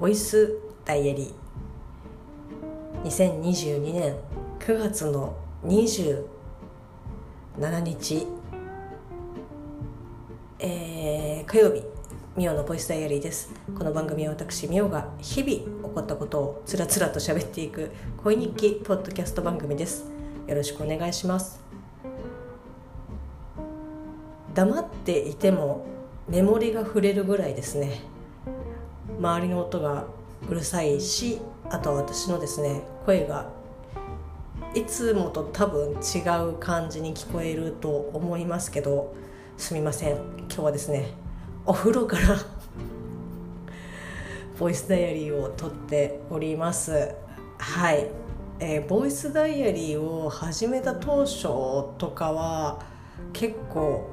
ボイスダイアリー。2022年9月の27日、えー、火曜日ミオのボイスダイアリーです。この番組は私ミオが日々起こったことをつらつらと喋っていく恋日記ポッドキャスト番組です。よろしくお願いします。黙っていてもメモリが触れるぐらいですね。周りの音がうるさいしあと私のですね声がいつもと多分違う感じに聞こえると思いますけどすみません。今日はですねお風呂から ボイスダイアリーを撮っております。はい、えー、ボイスダイアリーを始めた当初とかは結構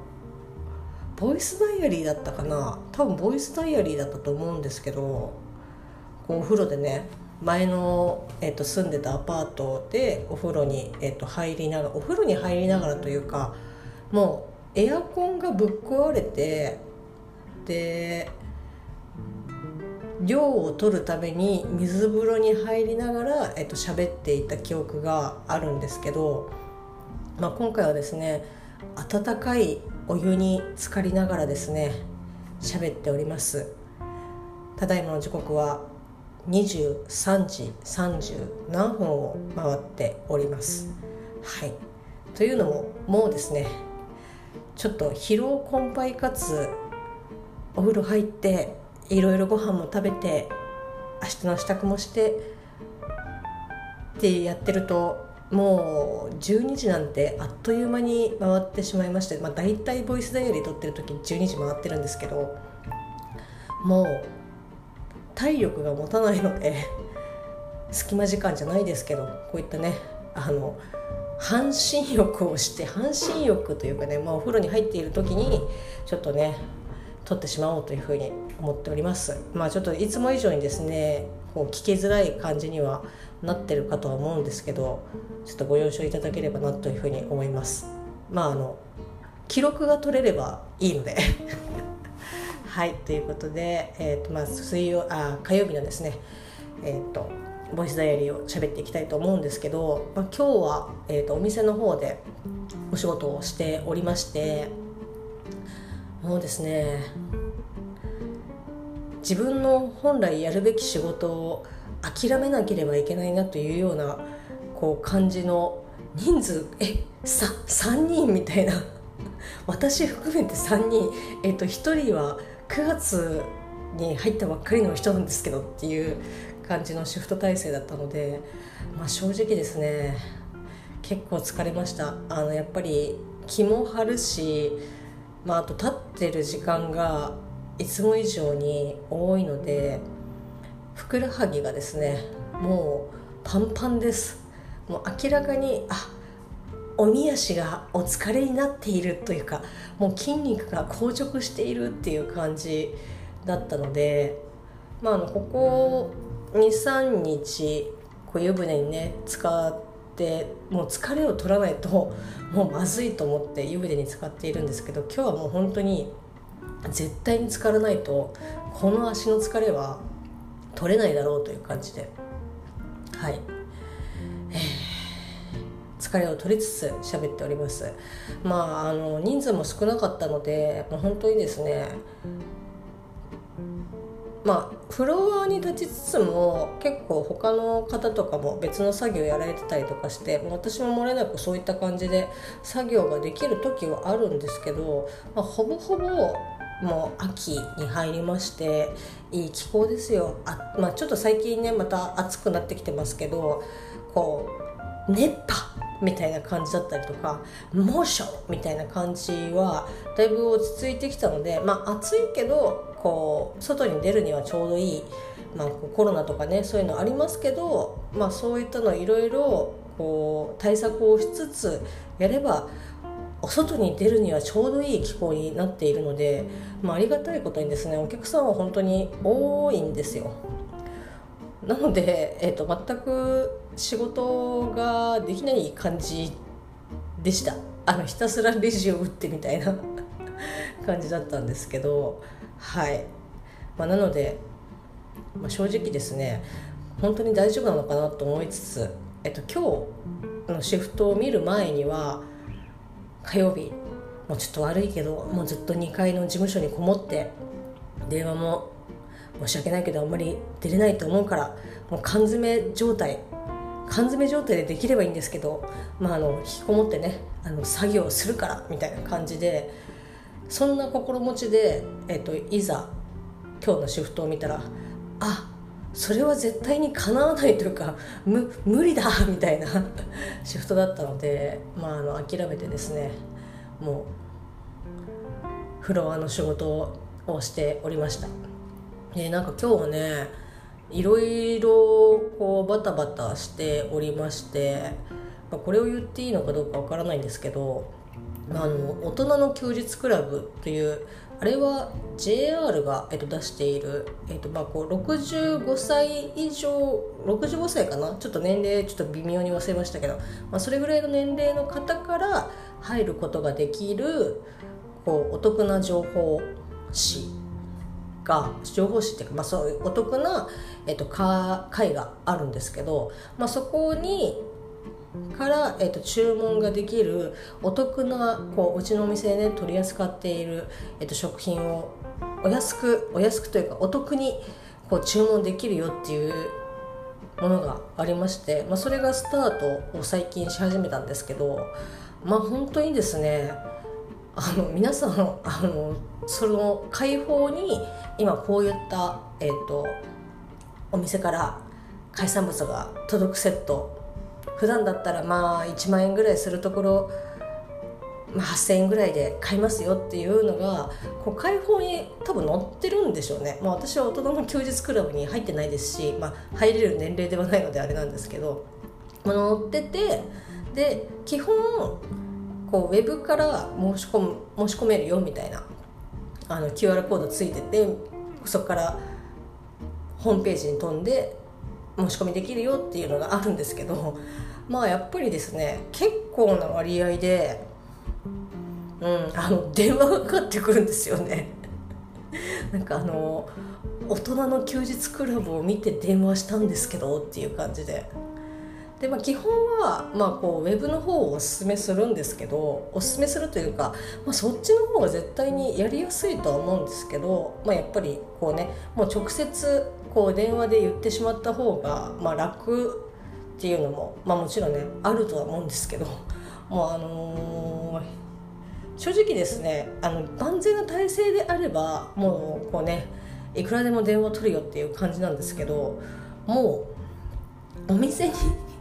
ボイスダイアリーだったかな？多分ボイスダイアリーだったと思うんですけどこうお風呂でね前の、えー、と住んでたアパートでお風呂に、えー、と入りながらお風呂に入りながらというかもうエアコンがぶっ壊れてで量を取るために水風呂に入りながら、えっと喋っていた記憶があるんですけど、まあ、今回はですね温かいお湯に浸かりながらですね喋っております。ただいまの時刻は23時30何分を回っております。はい。というのももうですねちょっと疲労困憊かつお風呂入っていろいろご飯も食べて明日の支度もしてってやってるともう12時なんてあっという間に回ってしまいまして、まあ、大体ボイスダイアリー撮ってる時に12時回ってるんですけどもう体力が持たないので隙間時間じゃないですけどこういったねあの半身浴をして半身浴というかね、まあ、お風呂に入っている時にちょっとね撮ってしまおうというふうに思っております。まあちょっといつも以上にですねこう聞きづらい感じにはなってるかとは思うんですけどちょっとご了承いただければなというふうに思います。まああの記録が取れればいいので。はいということで、えーとまあ、水曜あ火曜日のですねえっ、ー、とボイスダイアリーを喋っていきたいと思うんですけど、まあ、今日は、えーと、お店の方でお仕事をしておりましてもうですね自分の本来やるべき仕事を諦めなければいけないなというようなこう感じの人数えさ3人みたいな。私含めて3人、えっと、1人は9月に入ったばっかりの人なんですけどっていう感じのシフト体制だったので、まあ、正直ですね結構疲れました。あのやっぱり気も張るし、まあ、あと立ってる時間がいつも以上に多いのでふくらはぎがですねもうパンパンです。もう明らかにあおみ足がお疲れになっているというかもう筋肉が硬直しているっていう感じだったので、まあ、あのここ23日こう湯船にね使ってもう疲れを取らないともうまずいと思って湯船に使っているんですけど今日はもう本当に絶対に浸からないとこの足の疲れは取れないだろうという感じで。はい、えー、疲れを取りつつ喋っております。まああの人数も少なかったので、まあ、本当にですねまあフロアに立ちつつも結構他の方とかも別の作業やられてたりとかして私も漏れなくそういった感じで作業ができる時はあるんですけど、まあ、ほぼほぼもう秋に入りましていい気候ですよ。あ、まあ、ちょっと最近ねまた暑くなってきてますけどこう熱波みたいな感じだったりとか猛暑みたいな感じはだいぶ落ち着いてきたのでまあ暑いけどこう外に出るにはちょうどいい、まあ、コロナとかねそういうのありますけど、まあ、そういったのいろいろ対策をしつつやればお外に出るにはちょうどいい気候になっているので、まあ、ありがたいことにですねお客さんは本当に多いんですよ。なので、えーと、全く仕事ができない感じでした。あのひたすらレジを打ってみたいな 感じだったんですけどはい、まあ、なのでまあ、正直ですね本当に大丈夫なのかなと思いつつ、えっと、今日のシフトを見る前には火曜日。もうちょっと悪いけどもうずっと2階の事務所にこもって電話も申し訳ないけどあんまり出れないと思うからもう缶詰状態缶詰状態でできればいいんですけど、まあ、あの引きこもってねあの作業するからみたいな感じでそんな心持ちで、えっと、いざ今日のシフトを見たらあそれは絶対にかなわないというか無無理だみたいなシフトだったので、まあ、あの諦めてですねもうフロアの仕事をしておりました。でなんか今日はねいろいろこうバタバタしておりまして、まあ、これを言っていいのかどうかわからないんですけどあの大人の休日クラブというあれは JR が、えっと、出している、えっとまあ、こう65歳以上65歳かな？ちょっと年齢ちょっと微妙に忘れましたけど、まあ、それぐらいの年齢の方から入ることができるこうお得な情報誌が情報誌っていうか、まあ、そういうお得な、えっと、会があるんですけど、まあ、そこにから、えーと、注文ができるお得なこううちのお店で、ね、取り扱っている、えーと、食品をお安くお安くというかお得にこう注文できるよっていうものがありまして、まあ、それがスタートを最近し始めたんですけどまあ本当にですねあの皆さんあのその開放に今こういった、えーとお店から海産物が届くセット普段だったらまあ1万円ぐらいするところ、まあ、8,000円ぐらいで買いますよっていうのがこう開放に多分載ってるんでしょうね、まあ、私は大人の休日クラブに入ってないですし、まあ、入れる年齢ではないのであれなんですけど、まあ、載っててで基本こうウェブから申し込む申し込めるよみたいなあの QR コードついててそこからホームページに飛んで申し込みできるよっていうのがあるんですけどまあやっぱりですね結構な割合で、うん、あの電話がかかってくるんですよね。なんかあの大人の休日クラブを見て電話したんですけどっていう感じで。で、まあ、基本は、まあ、こうウェブの方をおすすめするんですけどおすすめするというか、まあ、そっちの方が絶対にやりやすいとは思うんですけど、まあ、やっぱりこうねもう直接こう電話で言ってしまった方が、まあ、楽っていうのも、まあ、もちろんねあるとは思うんですけど もうあのー、正直ですねあの万全な体制であればもうこうねいくらでも電話取るよっていう感じなんですけどもうお店に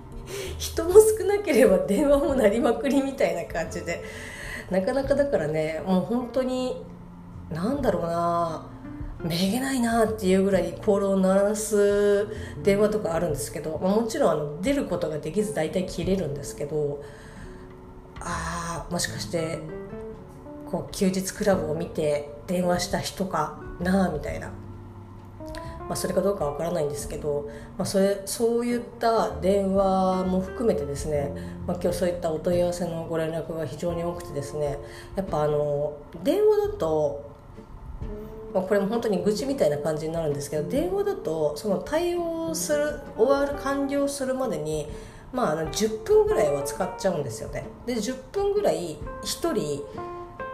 人も少なければ電話も鳴りまくりみたいな感じでなかなかだからねもう本当になんだろうなめげないなっていうぐらいコールを鳴らす電話とかあるんですけど、まあ、もちろんあの出ることができず大体切れるんですけどああもしかしてこう休日クラブを見て電話した人かなみたいな。まあ、それかどうかわからないんですけど、まあ、それそういった電話も含めてですね、まあ、今日そういったお問い合わせのご連絡が非常に多くてですねやっぱあの電話だと、まあ、これも本当に愚痴みたいな感じになるんですけど電話だとその対応する終わる完了するまでにまあ、あの10分ぐらいは使っちゃうんですよねで10分ぐらい1人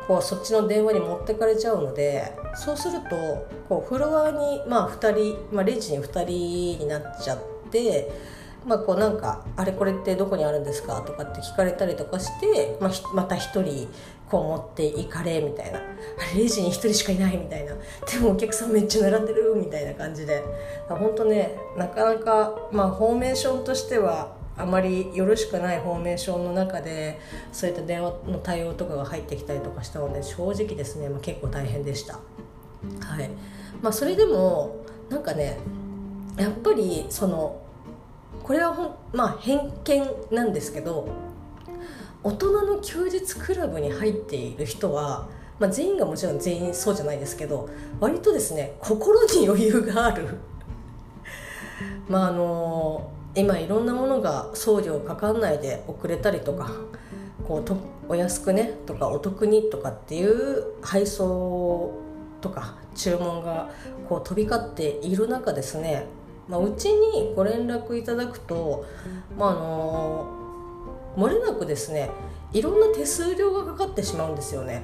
こうそっちの電話に持ってかれちゃうのでそうするとこうフロアに、まあ、2人、まあ、レジに2人になっちゃって。まあ、こうなんか「あれこれってどこにあるんですか?」とかって聞かれたりとかして、まあ、また1人こう持っていかれみたいな「あれレジに1人しかいない」みたいな「でもお客さんめっちゃ並んでる」みたいな感じで本当ねなかなか、まあ、フォーメーションとしてはあまりよろしくないフォーメーションの中でそういった電話の対応とかが入ってきたりとかしたので正直ですね、まあ、結構大変でした。はいまあ、それでもなんかねやっぱりそのこれはほん、まあ、偏見なんですけど大人の休日クラブに入っている人は、まあ、全員がもちろん全員そうじゃないですけど割とですね心に余裕がある。まああの今いろんなものが送料かかんないで遅れたりとかこうとお安くねとかお得にとかっていう配送とか注文がこう飛び交っている中ですね、まあ、うちにご連絡いただくと、まあ、あの漏れなくですねいろんな手数料がかかってしまうんですよね。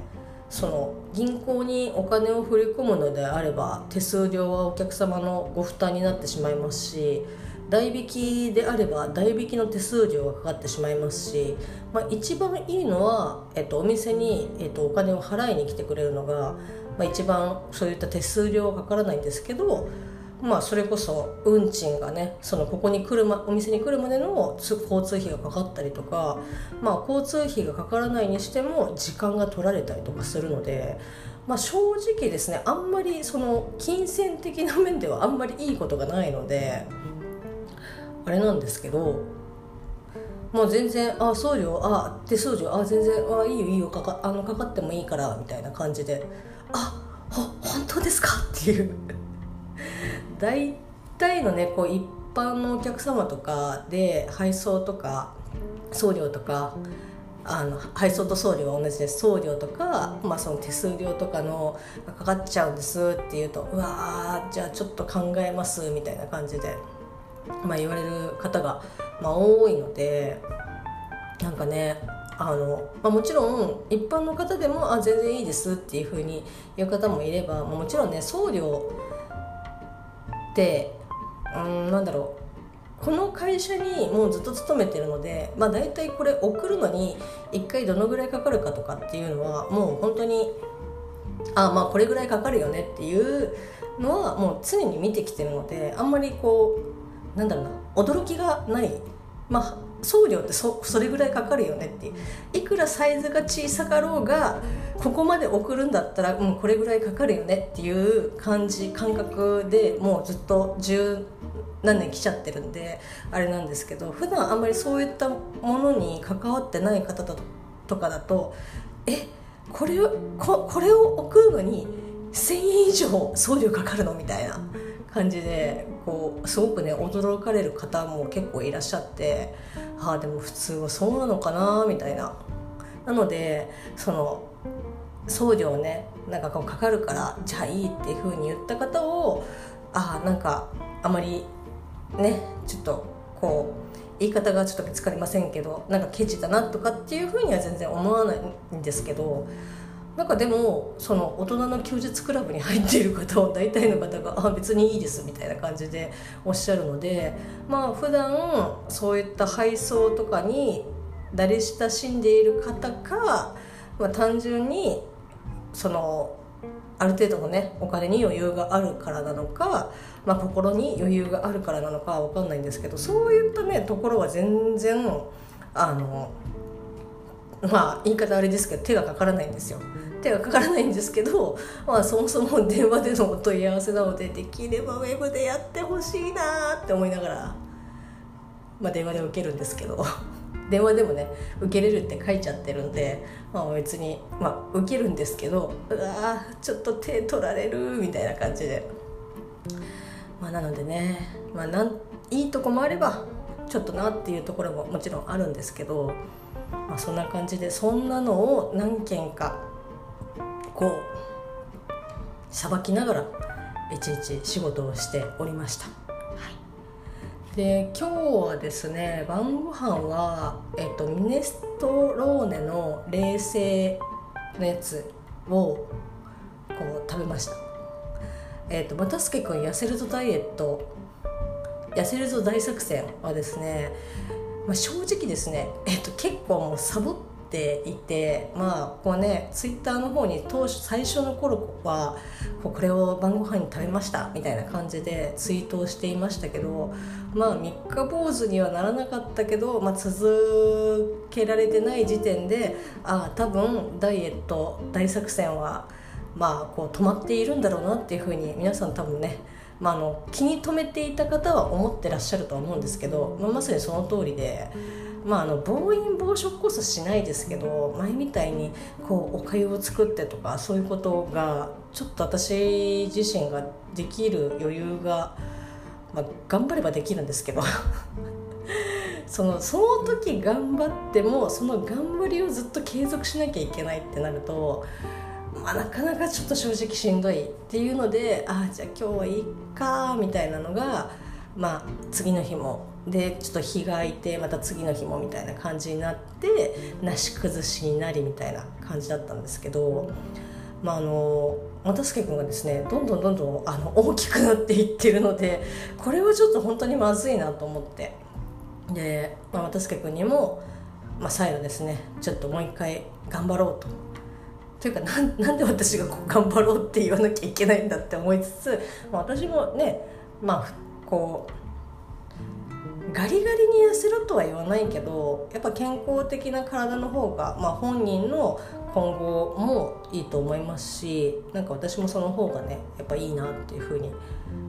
その銀行にお金を振り込むのであれば手数料はお客様のご負担になってしまいますし代引きであれば代引きの手数料がかかってしまいますし、まあ、一番いいのは、えっと、お店に、えっと、お金を払いに来てくれるのが、まあ、一番そういった手数料がかからないんですけど、まあ、それこそ運賃がねそのここに来る、ま、お店に来るまでの交通費がかかったりとか、まあ、交通費がかからないにしても時間が取られたりとかするので。まあ、正直ですねあんまりその金銭的な面ではあんまりいいことがないのであれなんですけどもう全然「あ送料あ手数料あ全然あいいよいいよかかあのかかってもいいから」みたいな感じで「あほ本当ですか?」っていう大体のねこう一般のお客様とかで配送とか送料とかあの配送と送料は同じです送料とか、まあ、その手数料とかのかかっちゃうんですっていうとうわーじゃあちょっと考えますみたいな感じで。まあ、言われる方が、まあ、多いのでなんかねあの、まあ、もちろん一般の方でもあ全然いいですっていうふうに言う方もいればもちろんね送料うんなんだろう。この会社にもうずっと勤めてるので、まあ、大体これ送るのに1回どのぐらいかかるかとかっていうのはもう本当にあまあこれぐらいかかるよねっていうのはもう常に見てきてるのであんまりこうなんだろうな驚きがない。まあ送料ってそそれぐらいかかるよねっていう。いくらサイズが小さかろうがここまで送るんだったら、うん、これぐらいかかるよねっていう感じ感覚でもうずっと十何年来ちゃってるんであれなんですけど普段あんまりそういったものに関わってない方だとかだとえこれをここれを送るのに1,000円以上送料かかるのみたいな。感じでこうすごくね驚かれる方も結構いらっしゃってああでも普通はそうなのかなみたいななのでその送料ねなんかこうかかるからじゃあいいっていうふうに言った方をああなんかあまりねちょっとこう言い方がちょっと見つかりませんけどなんかケチだなとかっていうふうには全然思わないんですけどなんかでもその大人の休日クラブに入っている方は 大体の方が「あ別にいいです」みたいな感じでおっしゃるのでまあ普段そういった配送とかに慣れ親しんでいる方か、まあ、単純にそのある程度のねお金に余裕があるからなのか、まあ、心に余裕があるからなのかは分かんないんですけどそういったねところは全然あのまあ言い方あれですけど手がかからないんですよ。手がかからないんですけど、まあ、そもそも電話でのお問い合わせなのでできればウェブでやってほしいなって思いながら、まあ、電話で受けるんですけど電話でもね受けれるって書いちゃってるんで、まあ、別に、まあ、受けるんですけどうわちょっと手取られるみたいな感じで、まあ、なのでね、まあ、なんいいとこもあればちょっとなっていうところももちろんあるんですけど、まあ、そんな感じでそんなのを何件かこうさばきながらいちいち仕事をしておりました、で今日はですね晩ご飯はえっとミネストローネの冷製のやつをこう食べました。えっと又助君痩せるぞダイエット痩せるぞ大作戦はですね、まあ、正直ですね、えっと、結構もうサボっていてまあこうねツイッターの方に当初最初の頃はこれを晩ご飯に食べましたみたいな感じでツイートをしていましたけどまあ三日坊主にはならなかったけど、まあ、続けられてない時点でああ多分ダイエット大作戦はまあこう止まっているんだろうなっていうふうに皆さん多分ねまあ、あの気に留めていた方は思ってらっしゃるとは思うんですけど、まあ、まさにその通りで。まあ、あの暴飲暴食こそしないですけど前みたいにこうおかゆを作ってとかそういうことがちょっと私自身ができる余裕が、まあ、頑張ればできるんですけど そのその時頑張ってもその頑張りをずっと継続しなきゃいけないってなるとまあ、なかなかちょっと正直しんどいっていうのでああじゃあ今日はいいかみたいなのが、まあ、次の日もでちょっと日が空いてまた次の日もみたいな感じになってなし崩しになりみたいな感じだったんですけど、まあ、あの又助君がですねどんどんどんどんあの大きくなっていってるのでこれはちょっと本当にまずいなと思ってで、まあ、又助君にも、まあ、再度ですねちょっともう一回頑張ろうと。というかなんなんで私がこう頑張ろうって言わなきゃいけないんだって思いつつ、まあ、私もねまあこうガリガリに痩せろとは言わないけどやっぱ健康的な体の方が、まあ、本人の今後もいいと思いますしなんか私もその方がねやっぱいいなっていうふうに。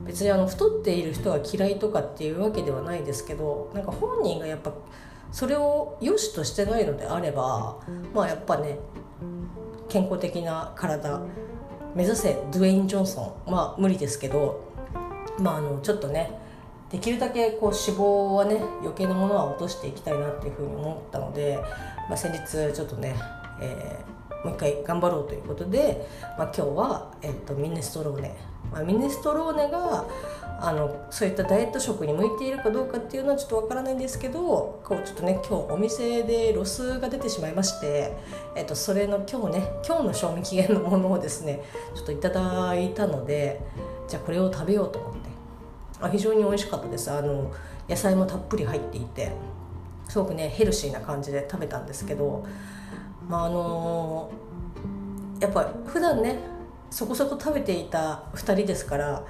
別にあの太っている人が嫌いとかっていうわけではないですけどなんか本人がやっぱそれを良しとしてないのであればまあやっぱね健康的な体目指せドゥエイン・ジョンソン。まあ無理ですけどまああのちょっとねできるだけこう脂肪はね余計なものは落としていきたいなっていうふうに思ったので、まあ、先日ちょっとね、えー、もう一回頑張ろうということで、まあ、今日は、えーと、ミネストローネ、まあ、ミネストローネがあのそういったダイエット食に向いているかどうかっていうのはちょっとわからないんですけどこうちょっとね今日お店でロスが出てしまいまして、えー、とそれの今日ね今日の賞味期限のものをですねちょっといただいたのでじゃあこれを食べようと思っ。あ非常に美味しかったです。あの野菜もたっぷり入っていてすごくねヘルシーな感じで食べたんですけどまああのやっぱ普段ねそこそこ食べていた2人ですから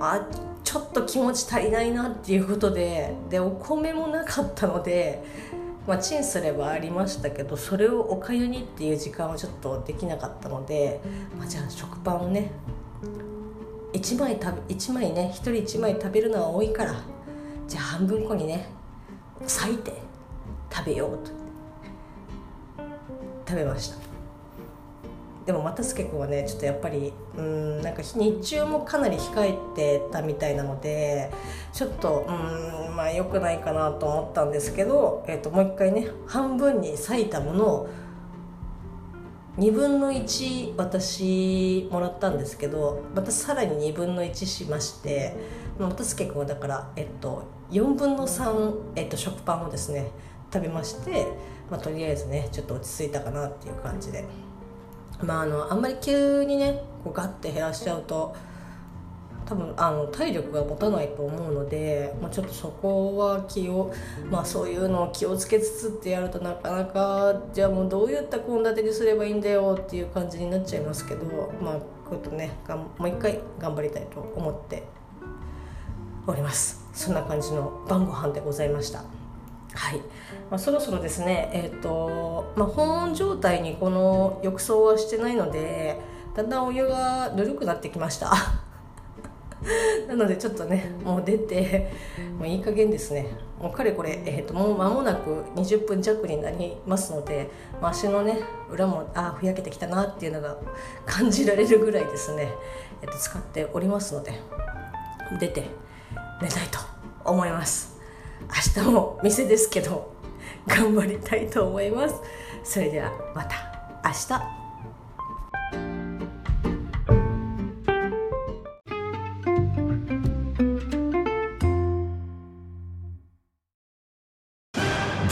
あちょっと気持ち足りないなっていうことででお米もなかったので、まあ、チンすればありましたけどそれをおかゆにっていう時間はちょっとできなかったので、まあ、じゃあ食パンをね1枚食べ1枚ね1人1枚食べるのは多いからじゃあ半分こにね裂いて食べようと。食べました。でも又助君はねちょっとやっぱりうんなんか日中もかなり控えてたみたいなのでちょっとうんまあ良くないかなと思ったんですけど、えー、ともう一回ね半分に裂いたものを2分の1私もらったんですけどまたさらに2分の1しまして又助君はだから、えっと、4分の3、えっと、食パンをですね食べまして、まあ、とりあえずねちょっと落ち着いたかなっていう感じで。まああのあんまり急にねこうガッて減らしちゃうと多分あの体力が持たないと思うので、まあ、ちょっとそこは気を、まあ、そういうのを気をつけつつってやるとなかなかじゃあもうどういった献立にすればいいんだよっていう感じになっちゃいますけど、まあ、こういうとねがもう一回頑張りたいと思っております。そんな感じの晩ご飯でございました。はい、まあ、そろそろですねえっ、ー、と、まあ、保温状態にこの浴槽はしてないのでだんだんお湯がぬるくなってきました。なのでちょっとねもう出てもういい加減ですね。もうかれこれ、えーと、もう間もなく20分弱になりますので、ま、足のね裏もああふやけてきたなっていうのが感じられるぐらいですね、えーと、使っておりますので出て寝たいと思います。明日も店ですけど頑張りたいと思います。それではまた明日。